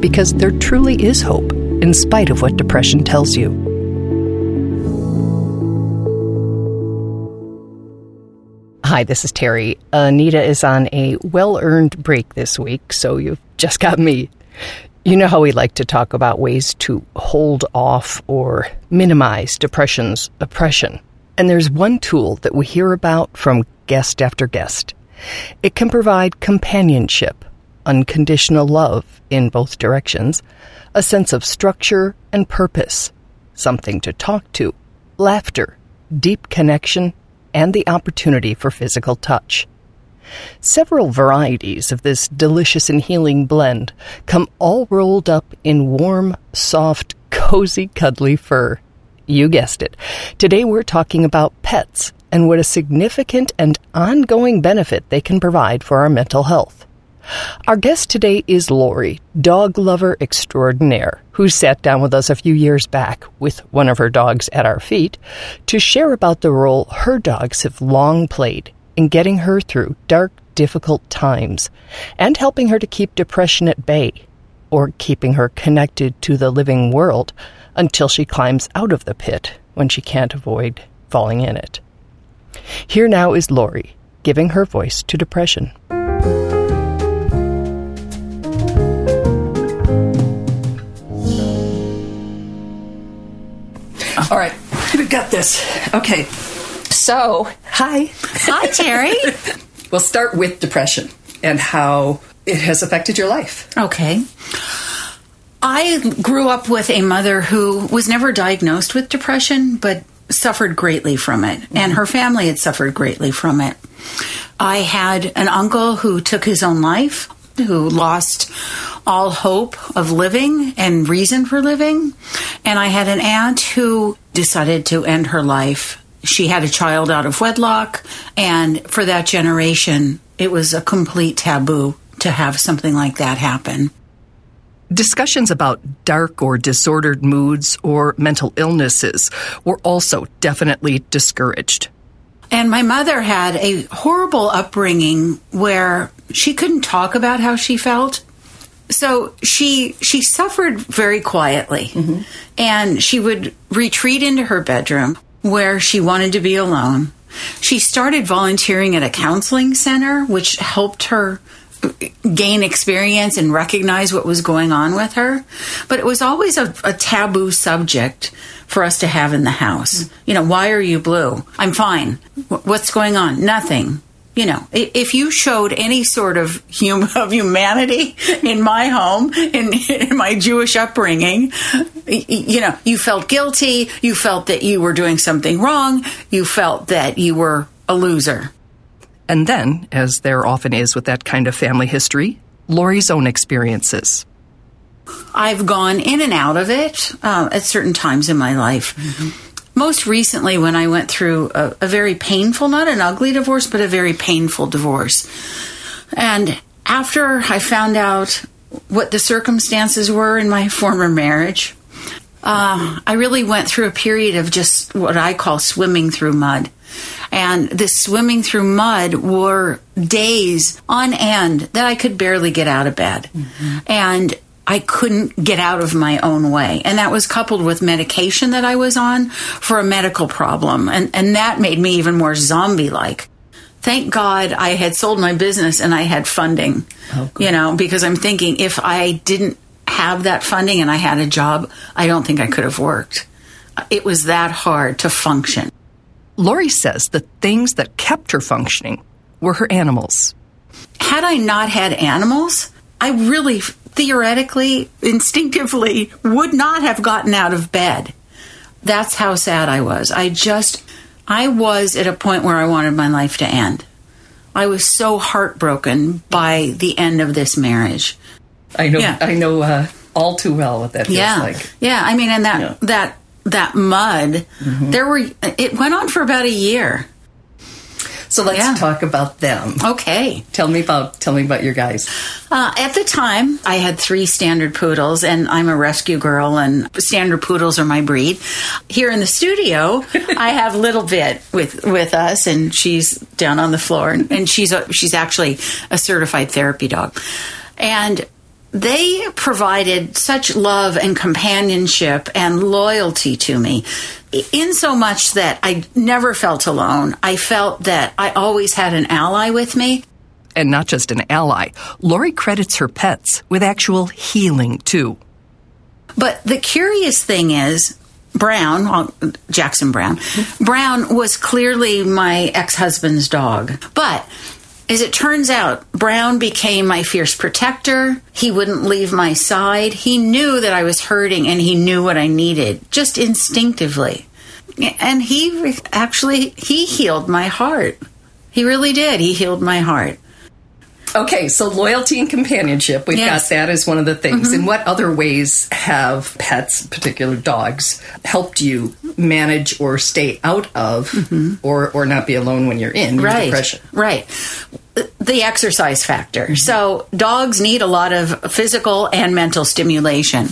because there truly is hope, in spite of what depression tells you. Hi, this is Terry. Anita is on a well earned break this week, so you've just got me. You know how we like to talk about ways to hold off or minimize depression's oppression. And there's one tool that we hear about from guest after guest. It can provide companionship unconditional love in both directions, a sense of structure and purpose, something to talk to, laughter, deep connection, and the opportunity for physical touch. Several varieties of this delicious and healing blend come all rolled up in warm, soft, cozy, cuddly fur. You guessed it. Today we're talking about pets and what a significant and ongoing benefit they can provide for our mental health. Our guest today is Lori, dog lover extraordinaire, who sat down with us a few years back with one of her dogs at our feet to share about the role her dogs have long played in getting her through dark, difficult times and helping her to keep depression at bay or keeping her connected to the living world until she climbs out of the pit when she can't avoid falling in it. Here now is Lori, giving her voice to depression. All right, we've got this. Okay, so hi. Hi, Terry. we'll start with depression and how it has affected your life. Okay. I grew up with a mother who was never diagnosed with depression, but suffered greatly from it, mm-hmm. and her family had suffered greatly from it. I had an uncle who took his own life, who lost all hope of living and reason for living. And I had an aunt who decided to end her life. She had a child out of wedlock, and for that generation, it was a complete taboo to have something like that happen. Discussions about dark or disordered moods or mental illnesses were also definitely discouraged. And my mother had a horrible upbringing where she couldn't talk about how she felt. So she she suffered very quietly. Mm-hmm. and she would retreat into her bedroom where she wanted to be alone. She started volunteering at a counseling center which helped her gain experience and recognize what was going on with her. But it was always a, a taboo subject for us to have in the house. Mm-hmm. you know why are you blue? I'm fine. What's going on? Nothing you know, if you showed any sort of hum- of humanity in my home, in, in my Jewish upbringing, you know, you felt guilty, you felt that you were doing something wrong, you felt that you were a loser. And then, as there often is with that kind of family history, Lori's own experiences. I've gone in and out of it uh, at certain times in my life. Mm-hmm most recently when I went through a, a very painful, not an ugly divorce, but a very painful divorce. And after I found out what the circumstances were in my former marriage, uh, I really went through a period of just what I call swimming through mud. And this swimming through mud were days on end that I could barely get out of bed. Mm-hmm. And I couldn't get out of my own way. And that was coupled with medication that I was on for a medical problem. And, and that made me even more zombie like. Thank God I had sold my business and I had funding, oh, you know, because I'm thinking if I didn't have that funding and I had a job, I don't think I could have worked. It was that hard to function. Lori says the things that kept her functioning were her animals. Had I not had animals, I really theoretically, instinctively would not have gotten out of bed. That's how sad I was. I just, I was at a point where I wanted my life to end. I was so heartbroken by the end of this marriage. I know. Yeah. I know uh, all too well what that feels yeah, like. yeah. I mean, and that Yeah. that that mud. There were. It went on for about a year. So let's Yeah. talk about them. Okay. Tell me about tell me about your guys. Uh, at the time, I had three standard poodles, and I'm a rescue girl, and standard poodles are my breed. Here in the studio, I have Little Bit with with us, and she's down on the floor, and she's a, she's actually a certified therapy dog, and they provided such love and companionship and loyalty to me in so much that I never felt alone. I felt that I always had an ally with me. And not just an ally. Lori credits her pets with actual healing too. But the curious thing is, Brown, well, Jackson Brown, Brown was clearly my ex husband's dog. But as it turns out, Brown became my fierce protector. He wouldn't leave my side. He knew that I was hurting and he knew what I needed just instinctively. And he actually he healed my heart. He really did. He healed my heart. Okay, so loyalty and companionship, we've Yes. got that as one of the things. Mm-hmm. In what other ways have pets, particular dogs, helped you manage or stay out of mm-hmm. or, or not be alone when you're in right. depression? right. The exercise factor. Mm-hmm. So dogs need a lot of physical and mental stimulation.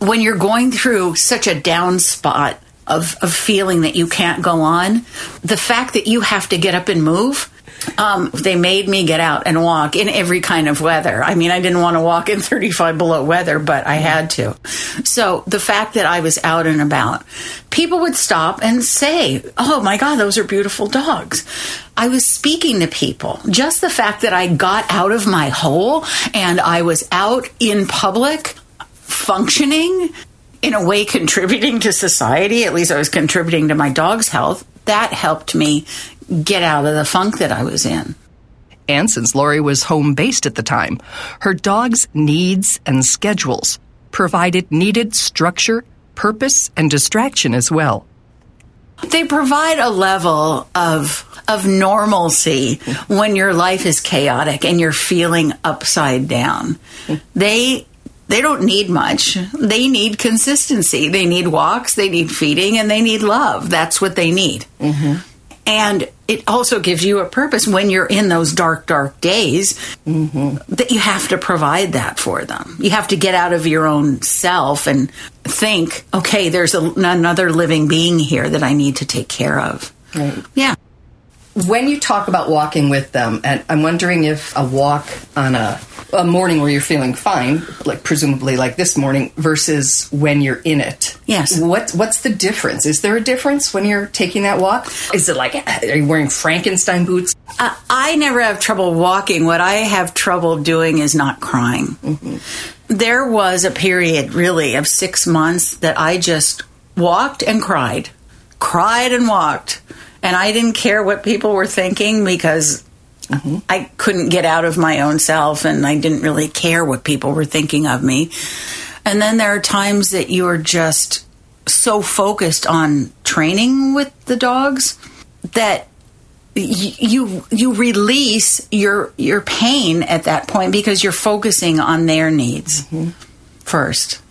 When you're going through such a down spot of, of feeling that you can't go on the fact that you have to get up and move um, they made me get out and walk in every kind of weather. I mean, I didn't want to walk in 35 below weather, but I had to. So the fact that I was out and about, people would stop and say, Oh my God, those are beautiful dogs. I was speaking to people. Just the fact that I got out of my hole and I was out in public functioning in a way contributing to society, at least I was contributing to my dog's health, that helped me get out of the funk that I was in. And since Lori was home based at the time, her dog's needs and schedules provided needed structure, purpose, and distraction as well. They provide a level of of normalcy when your life is chaotic and you're feeling upside down. They they don't need much. They need consistency. They need walks, they need feeding, and they need love. That's what they need. Mm-hmm. And it also gives you a purpose when you're in those dark, dark days mm-hmm. that you have to provide that for them. You have to get out of your own self and think, okay, there's a, another living being here that I need to take care of. Right. Yeah. When you talk about walking with them, and I'm wondering if a walk on a, a morning where you're feeling fine, like presumably like this morning, versus when you're in it. Yes. What What's the difference? Is there a difference when you're taking that walk? Is it like are you wearing Frankenstein boots? Uh, I never have trouble walking. What I have trouble doing is not crying. There was a period, really, of six months that I just walked and cried, cried and walked. And I didn't care what people were thinking because I couldn't get out of my own self and I didn't really care what people were thinking of me. And then there are times that you are just so focused on training with the dogs that y- you you release your your pain at that point because you're focusing on their needs mm-hmm. first.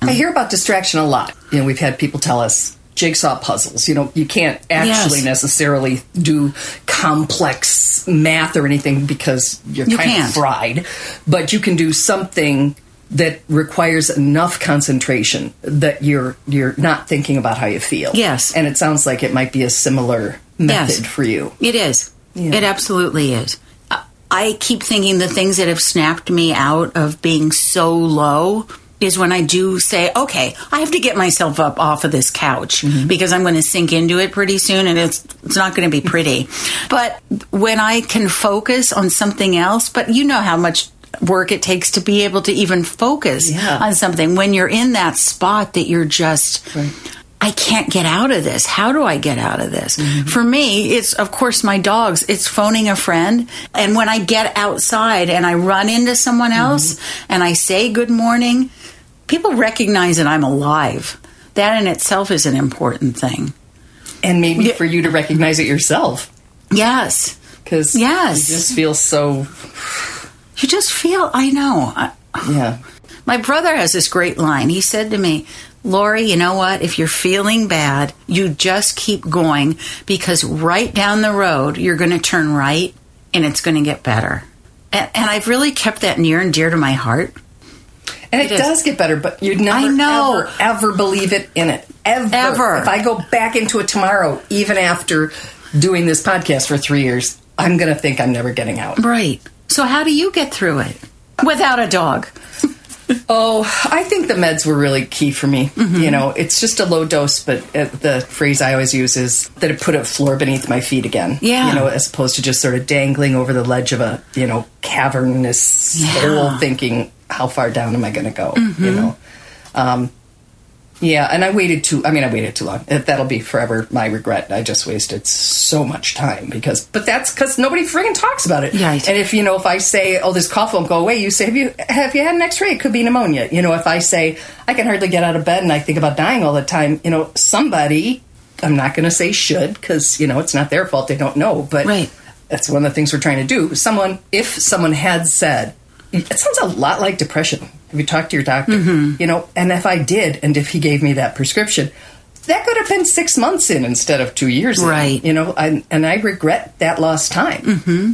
I hear about distraction a lot. You know, we've had people tell us jigsaw puzzles. You know, you can't actually Yes. necessarily do complex math or anything because you're You kind can't. of fried, but you can do something that requires enough concentration that you're you're not thinking about how you feel. Yes. And it sounds like it might be a similar method for you. It is. Yeah. It absolutely is. I keep thinking the things that have snapped me out of being so low is when I do say, okay, I have to get myself up off of this couch mm-hmm. because I'm going to sink into it pretty soon and it's it's not going to be pretty. but when I can focus on something else, but you know how much work it takes to be able to even focus Yeah. on something when you're in that spot that you're just I can't get out of this. How do I get out of this? Mm-hmm. For me, it's of course my dogs. It's phoning a friend. And when I get outside and I run into someone mm-hmm. else and I say good morning, people recognize that I'm alive. That in itself is an important thing. And maybe for you to recognize it yourself. Yes. Because Yes. you just feel so, You just feel, I know. I, yeah. My brother has this great line. He said to me, Lori, you know what? If you're feeling bad, you just keep going because right down the road, you're going to turn right and it's going to get better. And, and I've really kept that near and dear to my heart. And it, It does get better, but you'd never, I know. ever, ever believe it in it. Ever. Ever. If I go back into it tomorrow, even after doing this podcast for three years, I'm going to think I'm never getting out. Right. So, how do you get through it without a dog? Oh, I think the meds were really key for me. Mm-hmm. You know, it's just a low dose, but the phrase I always use is that it put a floor beneath my feet again. Yeah. You know, as opposed to just sort of dangling over the ledge of a, you know, cavernous Yeah. Mm-hmm. hole thinking, how far down am I going to go? You know? Um, yeah, and I waited too. I mean, I waited too long. That'll be forever my regret. I just wasted so much time because, but that's because nobody friggin' talks about it. Right. And if you know, if I say, "Oh, this cough won't go away," you say, "Have you have you had an X-ray? It could be pneumonia." You know, if I say, "I can hardly get out of bed and I think about dying all the time," you know, somebody, I'm not going to say should because you know it's not their fault. They don't know, but Right. that's one of the things we're trying to do. Someone, if someone had said, it sounds a lot like depression. Have you talked to your doctor? You know, and if I did, and if he gave me that prescription, that could have been six months in instead of two years. in, Right. you know, I, and I regret that lost time. Mm-hmm.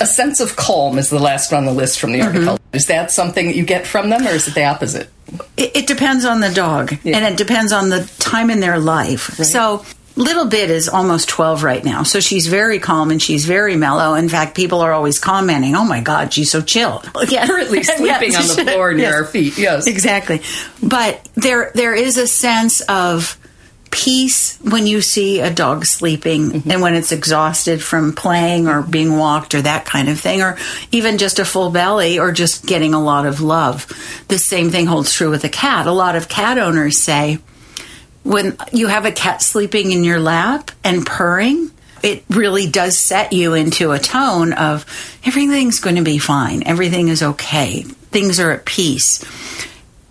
A sense of calm is the last on the list from the article. Is that something that you get from them, or is it the opposite? It, it depends on the dog, Yeah. and it depends on the time in their life. So, little bit is almost 12 right now. So, she's very calm and she's very mellow. In fact, people are always commenting, oh my God, she's so chill. Yeah. Currently sleeping Yes. on the floor near Yes. our feet. Yes. Exactly. But there there is a sense of peace when you see a dog sleeping mm-hmm. and when it's exhausted from playing or being walked or that kind of thing or even just a full belly or just getting a lot of love. The same thing holds true with a cat. A lot of cat owners say when you have a cat sleeping in your lap and purring, it really does set you into a tone of everything's going to be fine. Everything is okay. Things are at peace.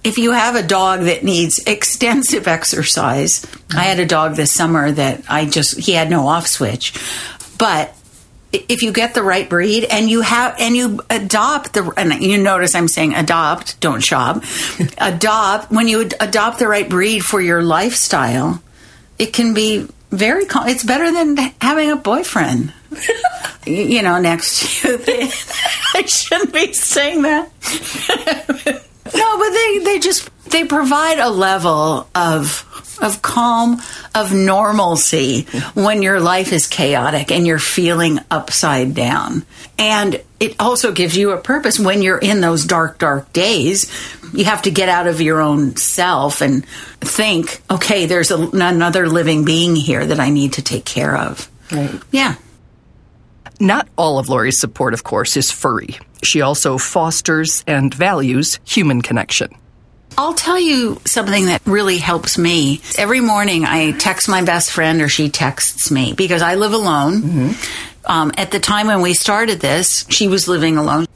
If you have a dog that needs extensive exercise, I had a dog this summer that I just, he had no off switch. But if you get the right breed and you have and you adopt the and you notice I'm saying adopt, don't shop. adopt when you adopt the right breed for your lifestyle, it can be very cal- it's better than having a boyfriend. you you know, next to you. I shouldn't be saying that. no, but they they just they provide a level of of calm, of normalcy when your life is chaotic and you're feeling upside down. And it also gives you a purpose when you're in those dark, dark days. You have to get out of your own self and think, okay, there's a, another living being here that I need to take care of. Right. Yeah. Not all of Lori's support, of course, is furry. She also fosters and values human connection. I'll tell you something that really helps me. Every morning I text my best friend or she texts me because I live alone. Mm-hmm. Um, at the time when we started this, she was living alone.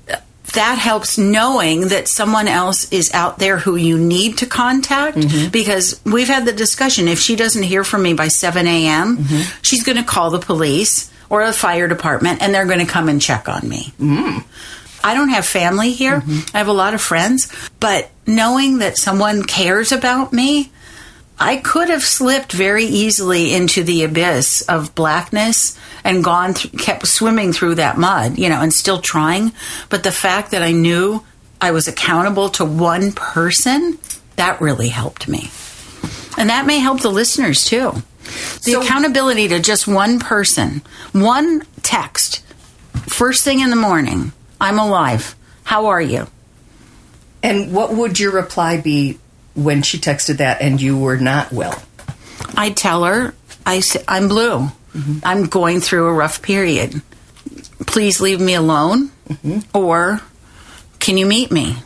That helps knowing that someone else is out there who you need to contact mm-hmm. because we've had the discussion. If she doesn't hear from me by 7 a.m., mm-hmm. she's going to call the police or the fire department and they're going to come and check on me. Mm. I don't have family here. Mm-hmm. I have a lot of friends, but knowing that someone cares about me, I could have slipped very easily into the abyss of blackness and gone th- kept swimming through that mud, you know, and still trying, but the fact that I knew I was accountable to one person, that really helped me. And that may help the listeners too. The So- accountability to just one person, one text, first thing in the morning. I'm alive. How are you? And what would your reply be when she texted that and you were not well? I tell her, I say, I'm blue. Mm-hmm. I'm going through a rough period. Please leave me alone, mm-hmm. or can you meet me?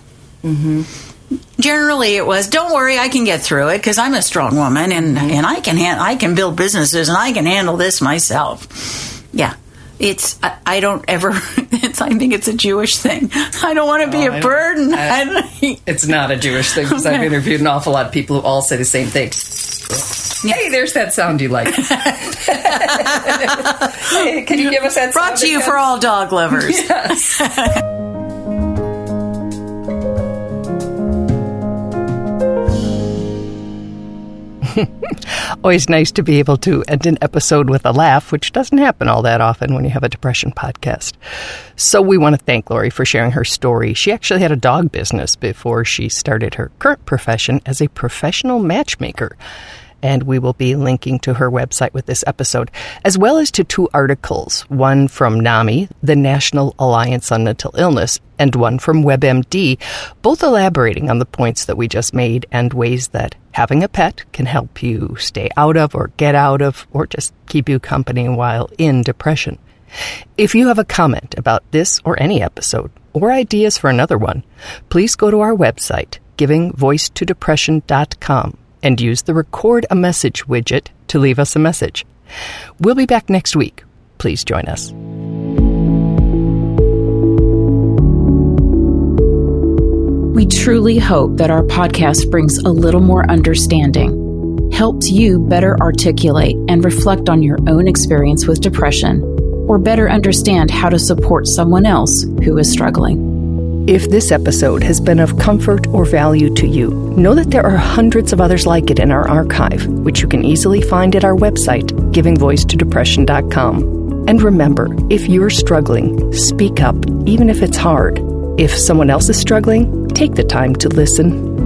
Mm-hmm. generally it was don't worry i can get through it because i'm a strong woman and and i can han- i can build businesses and i can handle this myself yeah it's i, I don't ever it's i think it's a jewish thing i don't want to be Oh, I a burden I- I It's not a Jewish thing because I've interviewed an awful lot of people who all say the same thing. Hey, there's that sound you like. Hey, Can you give us that brought to you again? for all dog lovers Always nice to be able to end an episode with a laugh, which doesn't happen all that often when you have a depression podcast. So we want to thank Lori for sharing her story. She actually had a dog business before she started her current profession as a professional matchmaker. And we will be linking to her website with this episode, as well as to two articles one from NAMI, the National Alliance on Mental Illness, and one from WebMD, both elaborating on the points that we just made and ways that having a pet can help you stay out of or get out of or just keep you company while in depression. If you have a comment about this or any episode, or ideas for another one, please go to our website, givingvoicetodepression.com, and use the record a message widget to leave us a message. We'll be back next week. Please join us. We truly hope that our podcast brings a little more understanding, helps you better articulate and reflect on your own experience with depression, or better understand how to support someone else who is struggling. If this episode has been of comfort or value to you, know that there are hundreds of others like it in our archive, which you can easily find at our website, givingvoicetodepression.com. And remember, if you're struggling, speak up, even if it's hard. If someone else is struggling, take the time to listen